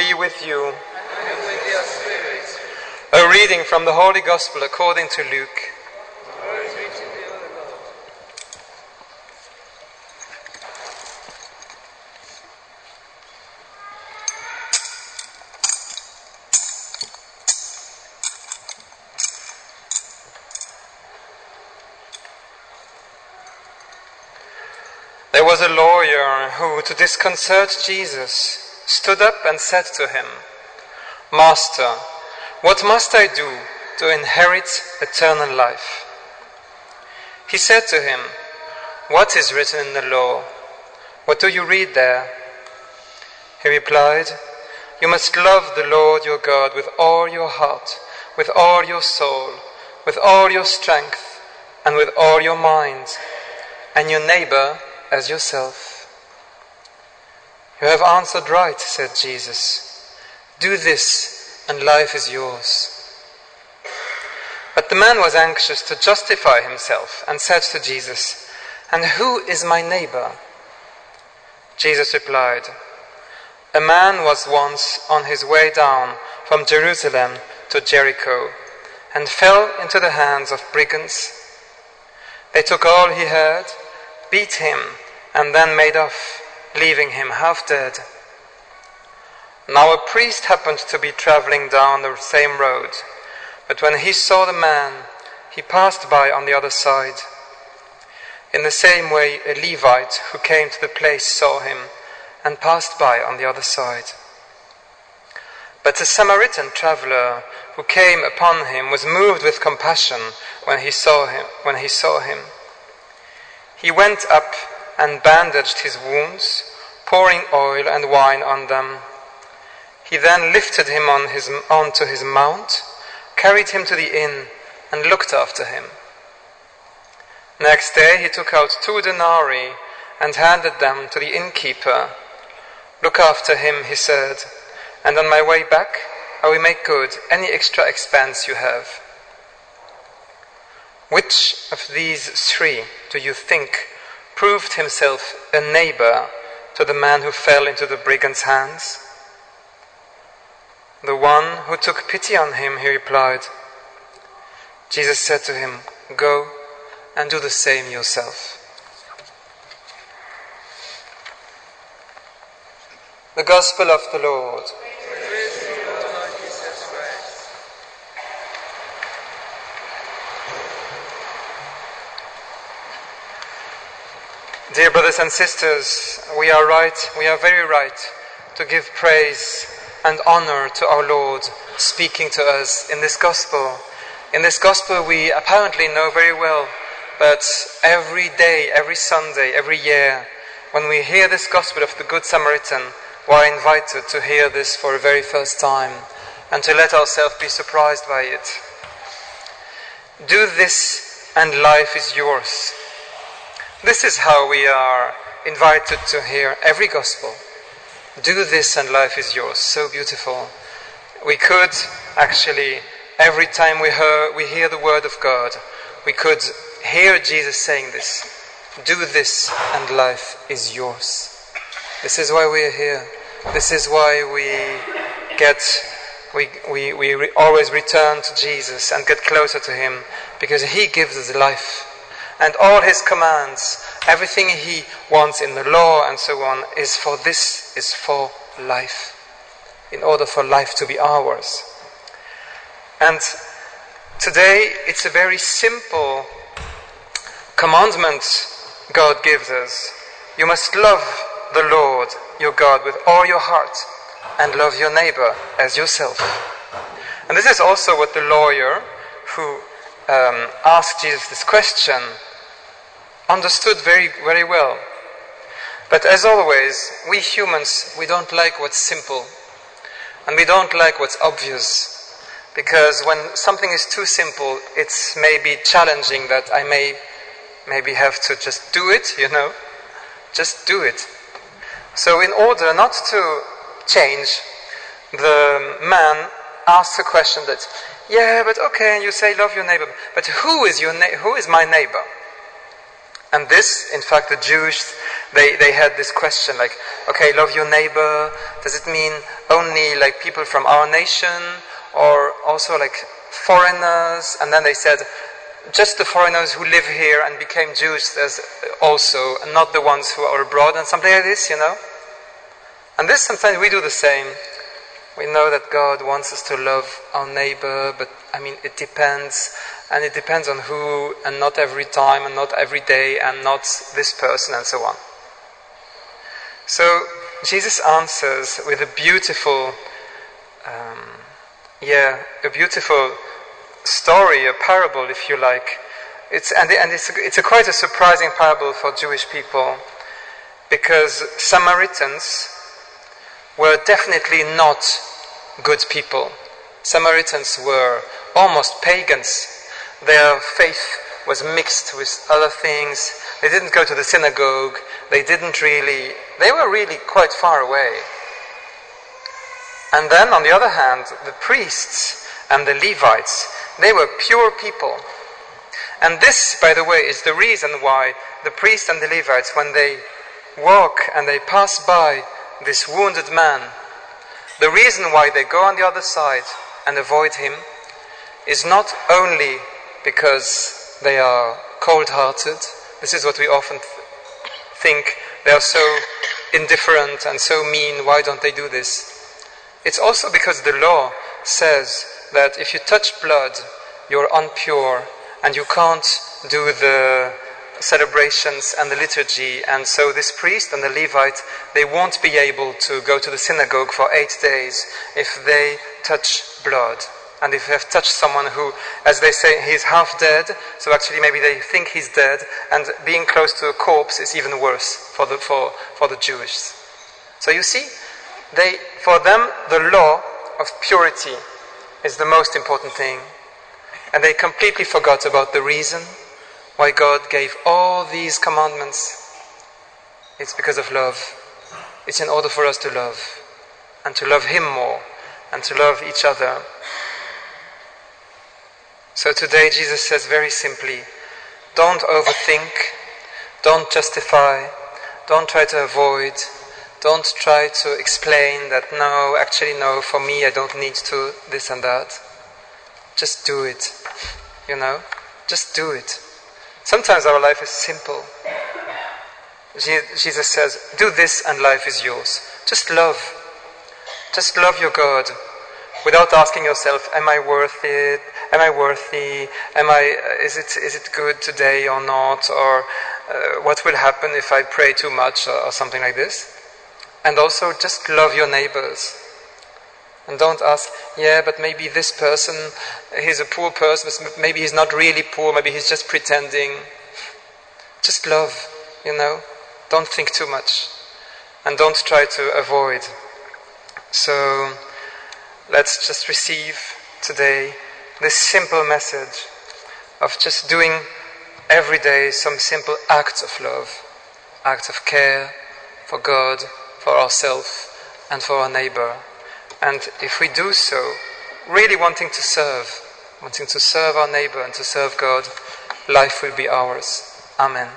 be with you. A reading from the Holy Gospel according to Luke. There was a lawyer who, to disconcert Jesus, stood up and said to him, Master, what must I do to inherit eternal life? He said to him, What is written in the law? What do you read there? He replied, You must love the Lord your God with all your heart, with all your soul, with all your strength, and with all your mind, and your neighbor as yourself. You have answered right, said Jesus. Do this, and life is yours. But the man was anxious to justify himself and said to Jesus, And who is my neighbor? Jesus replied, A man was once on his way down from Jerusalem to Jericho and fell into the hands of brigands. They took all he had beat him, and then made off, leaving him half dead. Now a priest happened to be traveling down the same road, but when he saw the man, he passed by on the other side. In the same way, a Levite who came to the place saw him and passed by on the other side. But a Samaritan traveler who came upon him was moved with compassion when he saw him. When he saw him. He went up and bandaged his wounds, pouring oil and wine on them. He then lifted him on his, onto his mount, carried him to the inn, and looked after him. Next day he took out two denarii and handed them to the innkeeper. Look after him, he said, and on my way back I will make good any extra expense you have. Which of these three do you think proved himself a neighbor to the man who fell into the brigand's hands? The one who took pity on him, he replied. Jesus said to him, Go and do the same yourself. The Gospel of the Lord. Dear brothers and sisters, we are right, we are very right to give praise and honor to our Lord speaking to us in this gospel. In this gospel, we apparently know very well, but every day, every Sunday, every year, when we hear this gospel of the Good Samaritan, we are invited to hear this for the very first time and to let ourselves be surprised by it. Do this, and life is yours. This is how we are invited to hear every gospel. Do this and life is yours. So beautiful. We could actually, every time we hear, we hear the word of God, we could hear Jesus saying this. Do this and life is yours. This is why we are here. This is why we get, we, we, we re- always return to Jesus and get closer to Him because He gives us life and all his commands, everything he wants in the law and so on, is for this, is for life, in order for life to be ours. And today it's a very simple commandment God gives us. You must love the Lord your God with all your heart and love your neighbor as yourself. And this is also what the lawyer who um, asked Jesus this question understood very, very well. But as always, we humans, we don't like what's simple. And we don't like what's obvious. Because when something is too simple, it's maybe challenging that I may maybe have to just do it, you know? Just do it. So, in order not to change, the man asks a question that, yeah, but okay, and you say love your neighbor, but who is your na- who is my neighbor? And this, in fact, the Jews, they, they had this question like, okay, love your neighbor, does it mean only like people from our nation or also like foreigners? And then they said, just the foreigners who live here and became Jews as also, and not the ones who are abroad, and something like this, you know? And this sometimes we do the same. We know that God wants us to love our neighbor, but I mean, it depends, and it depends on who, and not every time, and not every day, and not this person, and so on. So, Jesus answers with a beautiful, um, yeah, a beautiful story, a parable, if you like. It's, and and it's, it's a quite a surprising parable for Jewish people because Samaritans were definitely not good people. Samaritans were almost pagans. Their faith was mixed with other things. They didn't go to the synagogue. They didn't really, they were really quite far away. And then, on the other hand, the priests and the Levites, they were pure people. And this, by the way, is the reason why the priests and the Levites, when they walk and they pass by this wounded man, the reason why they go on the other side and avoid him is not only because they are cold hearted, this is what we often th- think, they are so indifferent and so mean, why don't they do this? It's also because the law says that if you touch blood, you're unpure and you can't do the celebrations and the liturgy. And so this priest and the Levite, they won't be able to go to the synagogue for eight days if they touch blood. And if they have touched someone who, as they say, he's half dead, so actually maybe they think he's dead, and being close to a corpse is even worse for the, for, for the Jewish. So you see, they, for them, the law of purity is the most important thing. And they completely forgot about the reason why God gave all these commandments. It's because of love. It's in order for us to love and to love Him more and to love each other. So today Jesus says very simply don't overthink, don't justify, don't try to avoid, don't try to explain that no, actually, no, for me, I don't need to this and that. Just do it. You know? Just do it. Sometimes our life is simple. Jesus says, Do this and life is yours. Just love. Just love your God without asking yourself, Am I worth it? Am I worthy? Am I, is, it, is it good today or not? Or uh, what will happen if I pray too much or, or something like this? And also just love your neighbors. And don't ask, yeah, but maybe this person, he's a poor person, maybe he's not really poor, maybe he's just pretending. Just love, you know. Don't think too much. And don't try to avoid. So let's just receive today this simple message of just doing every day some simple acts of love, acts of care for God, for ourselves, and for our neighbor. And if we do so, really wanting to serve, wanting to serve our neighbor and to serve God, life will be ours. Amen.